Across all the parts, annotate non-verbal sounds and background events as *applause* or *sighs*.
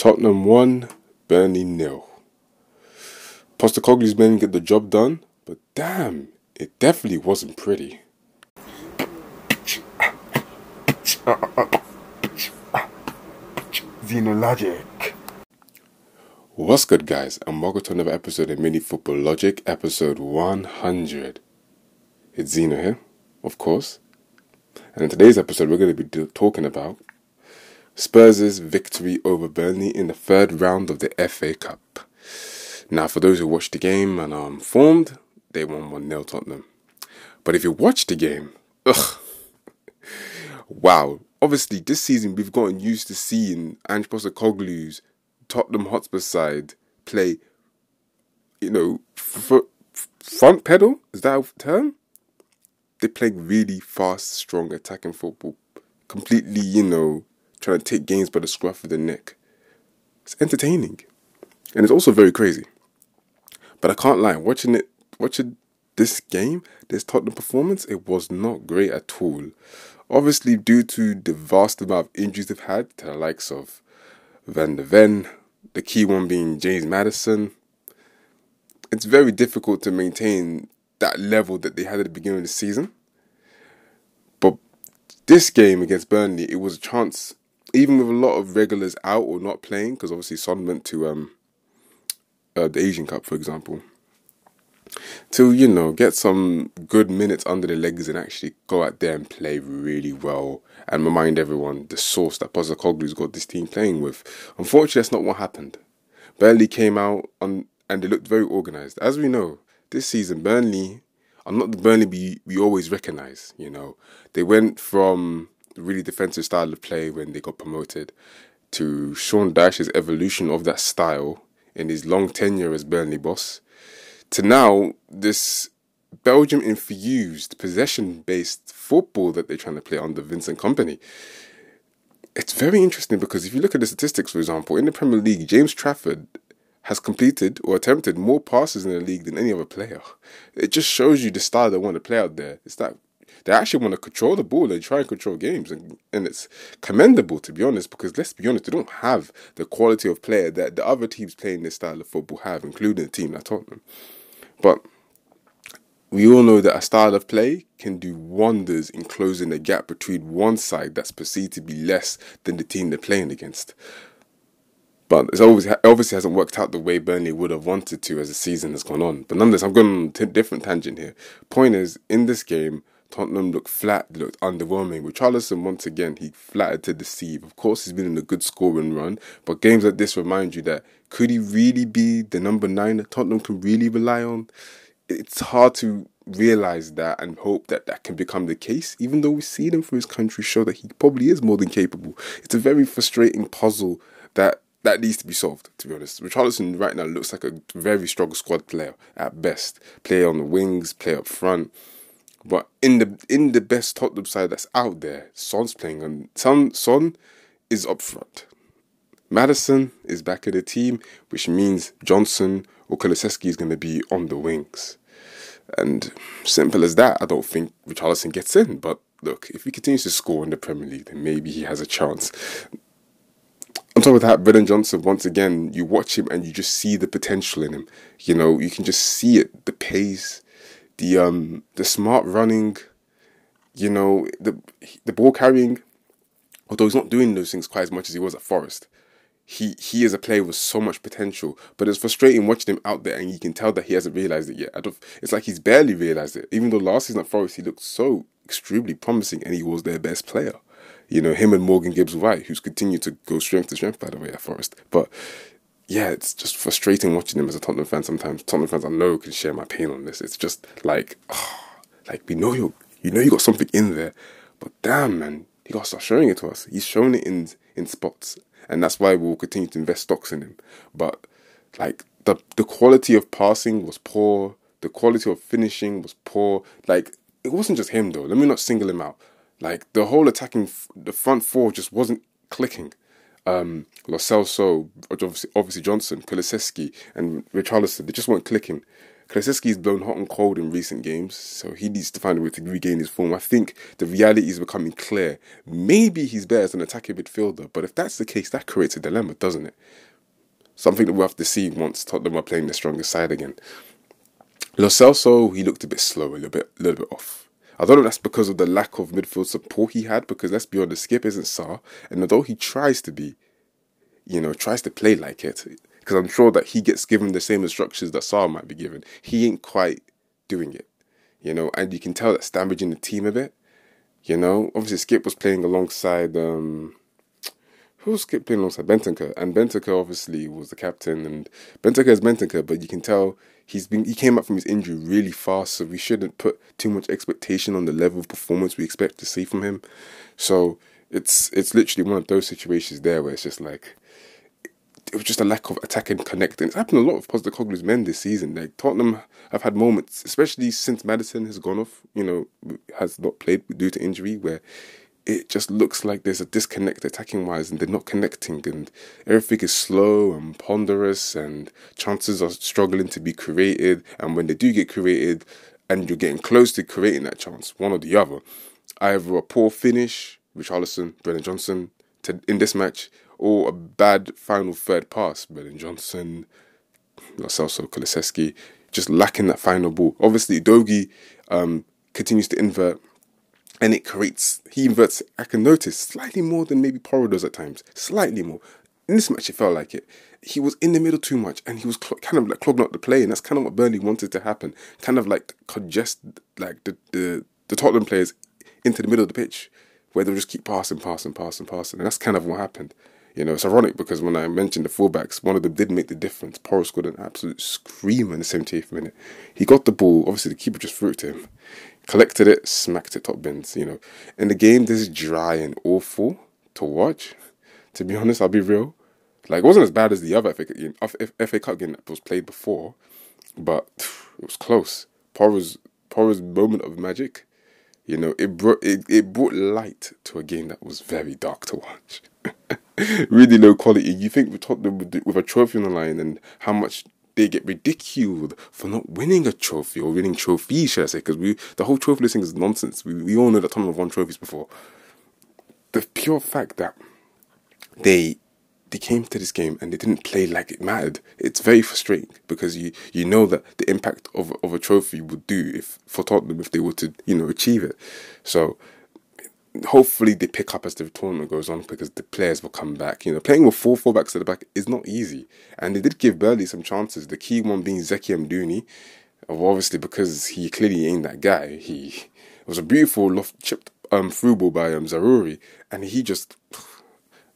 Tottenham 1, Burnley nil. Postecoglou's men get the job done, but damn, it definitely wasn't pretty. Zenologic. What's good, guys? And welcome to another episode of Mini Football Logic, episode 100. It's Zeno here, of course. And in today's episode, we're going to be talking about Spurs' victory over Burnley in the third round of the FA Cup. Now, for those who watched the game and are informed, they won 1 0 Tottenham. But if you watched the game, ugh, wow. Obviously, this season we've gotten used to seeing Ange Postecoglou's Tottenham Hotspur side play, you know, f- front pedal. Is that a term? They play really fast, strong, attacking football. Completely, you know, trying to take games by the scruff of the neck. It's entertaining, and it's also very crazy. But I can't lie, watching it, watching this game, this Tottenham performance, it was not great at all. Obviously, due to the vast amount of injuries they've had, to the likes of Van de Ven, the key one being James Maddison, it's very difficult to maintain that level that they had at the beginning of the season. But this game against Burnley, it was a chance, even with a lot of regulars out or not playing, because obviously Son went to um, uh, the Asian Cup, for example, to you know get some good minutes under the legs and actually go out there and play really well and remind everyone the source that Postecoglou's got this team playing with. Unfortunately, that's not what happened. Burnley came out on and they looked very organised. As we know, this season Burnley are not the Burnley we, we always recognise. You know, they went from really defensive style of play when they got promoted to Sean Dyche's evolution of that style in his long tenure as Burnley boss to now this Belgium infused possession based football that they're trying to play under Vincent Kompany. It's very interesting because if you look at the statistics, for example, in the Premier League, James Trafford has completed or attempted more passes in the league than any other player. It just shows you the style they want to play out there. It's that they actually want to control the ball and try and control games, and, and it's commendable to be honest. Because let's be honest, they don't have the quality of player that the other teams playing this style of football have, including a team like Tottenham. But we all know that a style of play can do wonders in closing the gap between one side that's perceived to be less than the team they're playing against. But it's always obviously hasn't worked out the way Burnley would have wanted to as the season has gone on. But nonetheless, I'm going on a different tangent here. Point is, in this game, Tottenham looked flat, looked underwhelming. With Charlison, once again, he flattered to deceive. Of course, he's been in a good scoring run, but games like this remind you that could he really be the number nine that Tottenham can really rely on? It's hard to realize that and hope that that can become the case, even though we see him for his country show that he probably is more than capable. It's a very frustrating puzzle that that needs to be solved, to be honest. Richarlison right now looks like a very strong squad player at best. Play on the wings, play up front. But in the in the best Tottenham side that's out there, Son's playing and Son Son is up front. Maddison is back in the team, which means Johnson or Kulusevski is going to be on the wings. And simple as that, I don't think Richarlison gets in. But look, if he continues to score in the Premier League, then maybe he has a chance. On top of that, Brennan Johnson, once again, you watch him and you just see the potential in him. You know, you can just see it, the pace, the um, the smart running, you know, the the ball carrying. Although he's not doing those things quite as much as he was at Forest, he he is a player with so much potential. But it's frustrating watching him out there, and you can tell that he hasn't realized it yet. I don't, it's like he's barely realized it. Even though last season at Forest he looked so extremely promising, and he was their best player. You know, him and Morgan Gibbs White, who's continued to go strength to strength, by the way, at Forest. But yeah, it's just frustrating watching him as a Tottenham fan sometimes. Tottenham fans I know can share my pain on this. It's just like, oh, *sighs* like we know you, you know you got something in there, but damn man, he got to start showing it to us. He's shown it in in spots, and that's why we'll continue to invest stocks in him. But like the the quality of passing was poor. The quality of finishing was poor. Like it wasn't just him though. Let me not single him out. Like the whole attacking, the front four just wasn't clicking. Um, Lo Celso, obviously, obviously Johnson, Kulusevski, and Richarlison, they just weren't clicking. Kulusevski's blown hot and cold in recent games, so he needs to find a way to regain his form. I think the reality is becoming clear. Maybe he's better as an attacking midfielder, but if that's the case, that creates a dilemma, doesn't it? Something that we'll have to see once Tottenham are playing the strongest side again. Lo Celso, he looked a bit slow, a little bit, a little bit off. I don't know if that's because of the lack of midfield support he had, because let's be honest, Skip isn't Sarr, and although he tries to be, you know, tries to play like it, because I'm sure that he gets given the same instructions that Sarr might be given. He ain't quite doing it, you know, and you can tell that's damaging the team a bit. You know, obviously Skip was playing alongside um who was Skip playing alongside Bentancur, and Bentancur obviously was the captain, and Bentancur is Bentancur, but you can tell he's been he came up from his injury really fast, so we shouldn't put too much expectation on the level of performance we expect to see from him. So it's it's literally one of those situations there where it's just like it was just a lack of attacking connecting. It's happened a lot with Postecoglou's men this season. Like Tottenham have had moments, especially since Maddison has gone off, you know, has not played due to injury, where it just looks like there's a disconnect attacking wise and they're not connecting and everything is slow and ponderous and chances are struggling to be created and when they do get created and you're getting close to creating that chance, one or the other, either a poor finish, Richarlison, Brennan Johnson, to, in this match, or a bad final third pass. Brennan Johnson, Lo Celso, Kulusevski, just lacking that final ball. Obviously, Dogi um, continues to invert, and it creates. He inverts. I can notice slightly more than maybe Porro does at times. Slightly more. In this match, it felt like it. He was in the middle too much, and he was cl- kind of like clogging up the play, and that's kind of what Burnley wanted to happen. Kind of like congest like the the, the Tottenham players into the middle of the pitch, where they'll just keep passing, passing, passing, passing, and that's kind of what happened. You know, it's ironic because when I mentioned the fullbacks, one of them did make the difference. Porro scored an absolute screamer in the 78th minute. He got the ball, obviously the keeper just threw it to him, collected it, smacked it top bins, you know. In the game, this is dry and awful to watch. To be honest, I'll be real. Like, it wasn't as bad as the other FA, game, FA Cup game that was played before, but it was close. Porro's, Porro's moment of magic, you know, it brought, it, it brought light to a game that was very dark to watch. *laughs* really low quality. You think with, with a trophy on the line and how much they get ridiculed for not winning a trophy or winning trophies, should I say? Because we the whole trophy thing is nonsense. We we all know that Tottenham have won trophies before. The pure fact that they they came to this game and they didn't play like it mattered. It's very frustrating because you you know that the impact of of a trophy would do if for Tottenham if they were to you know achieve it. So hopefully they pick up as the tournament goes on because the players will come back. You know, playing with four fullbacks at the back is not easy, and they did give Burnley some chances. The key one being Zeki Amdouni, obviously because he clearly ain't that guy. He it was a beautiful loft chipped um through ball by um Zaroury, and he just.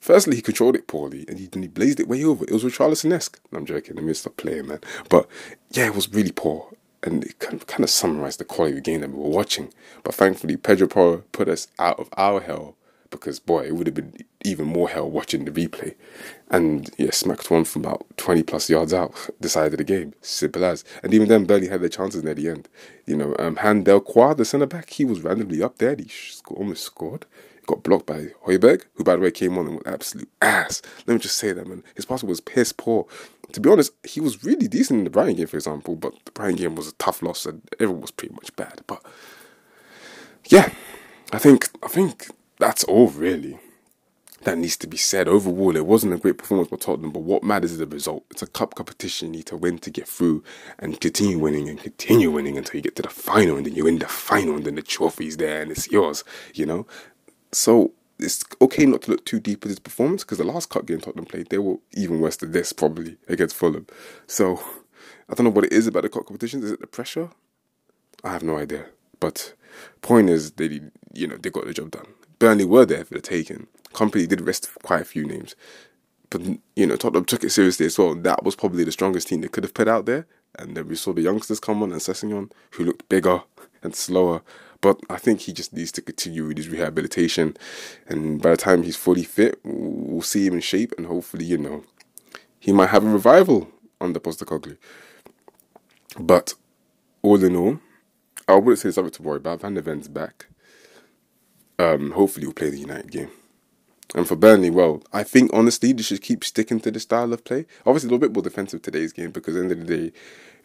Firstly, he controlled it poorly, and he, and he blazed it way over. It was Richarlison-esque. I'm joking. Let me stop playing, man. But yeah, it was really poor and it kind of, summarized the quality of the game that we were watching. But thankfully, Pedro Porro put us out of our hell because, boy, it would have been even more hell watching the replay. And yeah, smacked one from about 20 plus yards out, decided the game. Simple as. And even then, barely had their chances near the end. You know, um, Hannes Delcroix, the centre back, he was randomly up there. He almost scored got blocked by Højbjerg, who by the way came on and was absolute ass. Let me just say that, man. His passing was piss poor. To be honest, he was really decent in the Brighton game, for example, but the Brighton game was a tough loss and everyone was pretty much bad. But yeah, I think I think that's all really that needs to be said. Overall, it wasn't a great performance by Tottenham, but what matters is the result. It's a cup competition. You need to win to get through and continue winning and continue winning until you get to the final and then you win the final and then the trophy's there and it's yours, you know? So it's okay not to look too deep at his performance because the last cup game Tottenham played, they were even worse than this probably against Fulham. So I don't know what it is about the cup competitions. Is it the pressure? I have no idea. But point is, they you know they got the job done. Burnley were there for the taking. Kompany did rest quite a few names, but you know Tottenham took it seriously as well. That was probably the strongest team they could have put out there. And then we saw the youngsters come on and Sessegnon, who looked bigger and slower. But I think he just needs to continue with his rehabilitation. And by the time he's fully fit, we'll see him in shape. And hopefully, you know, he might have a revival under Postecoglou. But all in all, I wouldn't say something to worry about. Van de Ven's back. Um, hopefully, he'll play the United game. And for Burnley, well, I think honestly they should keep sticking to the style of play. Obviously, a little bit more defensive today's game because at the end of the day,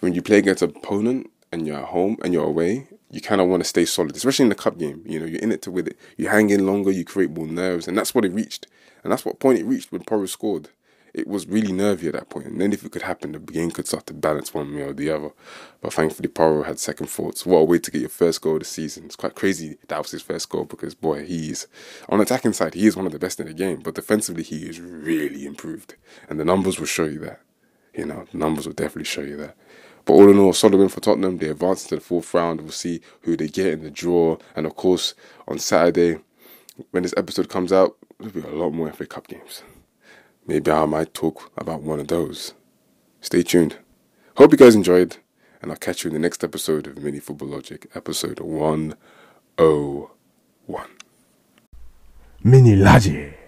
when you play against an opponent and you're at home and you're away, you kind of want to stay solid, especially in the cup game. You know, you're in it to win it. You hang in longer, you create more nerves, and that's what it reached. And that's what point it reached when Porro scored it was really nervy at that point. And then if it could happen, the game could start to balance one way or the other. But thankfully, Porro had second thoughts. What a way to get your first goal of the season. It's quite crazy that was his first goal because, boy, he's on attacking side, he is one of the best in the game. But defensively, he is really improved. And the numbers will show you that. You know, the numbers will definitely show you that. But all in all, solid win for Tottenham. They advance to the fourth round. We'll see who they get in the draw. And of course, on Saturday, when this episode comes out, there'll be a lot more FA Cup games. Maybe I might talk about one of those. Stay tuned. Hope you guys enjoyed, and I'll catch you in the next episode of Mini Football Logic, episode 101. Mini Logic.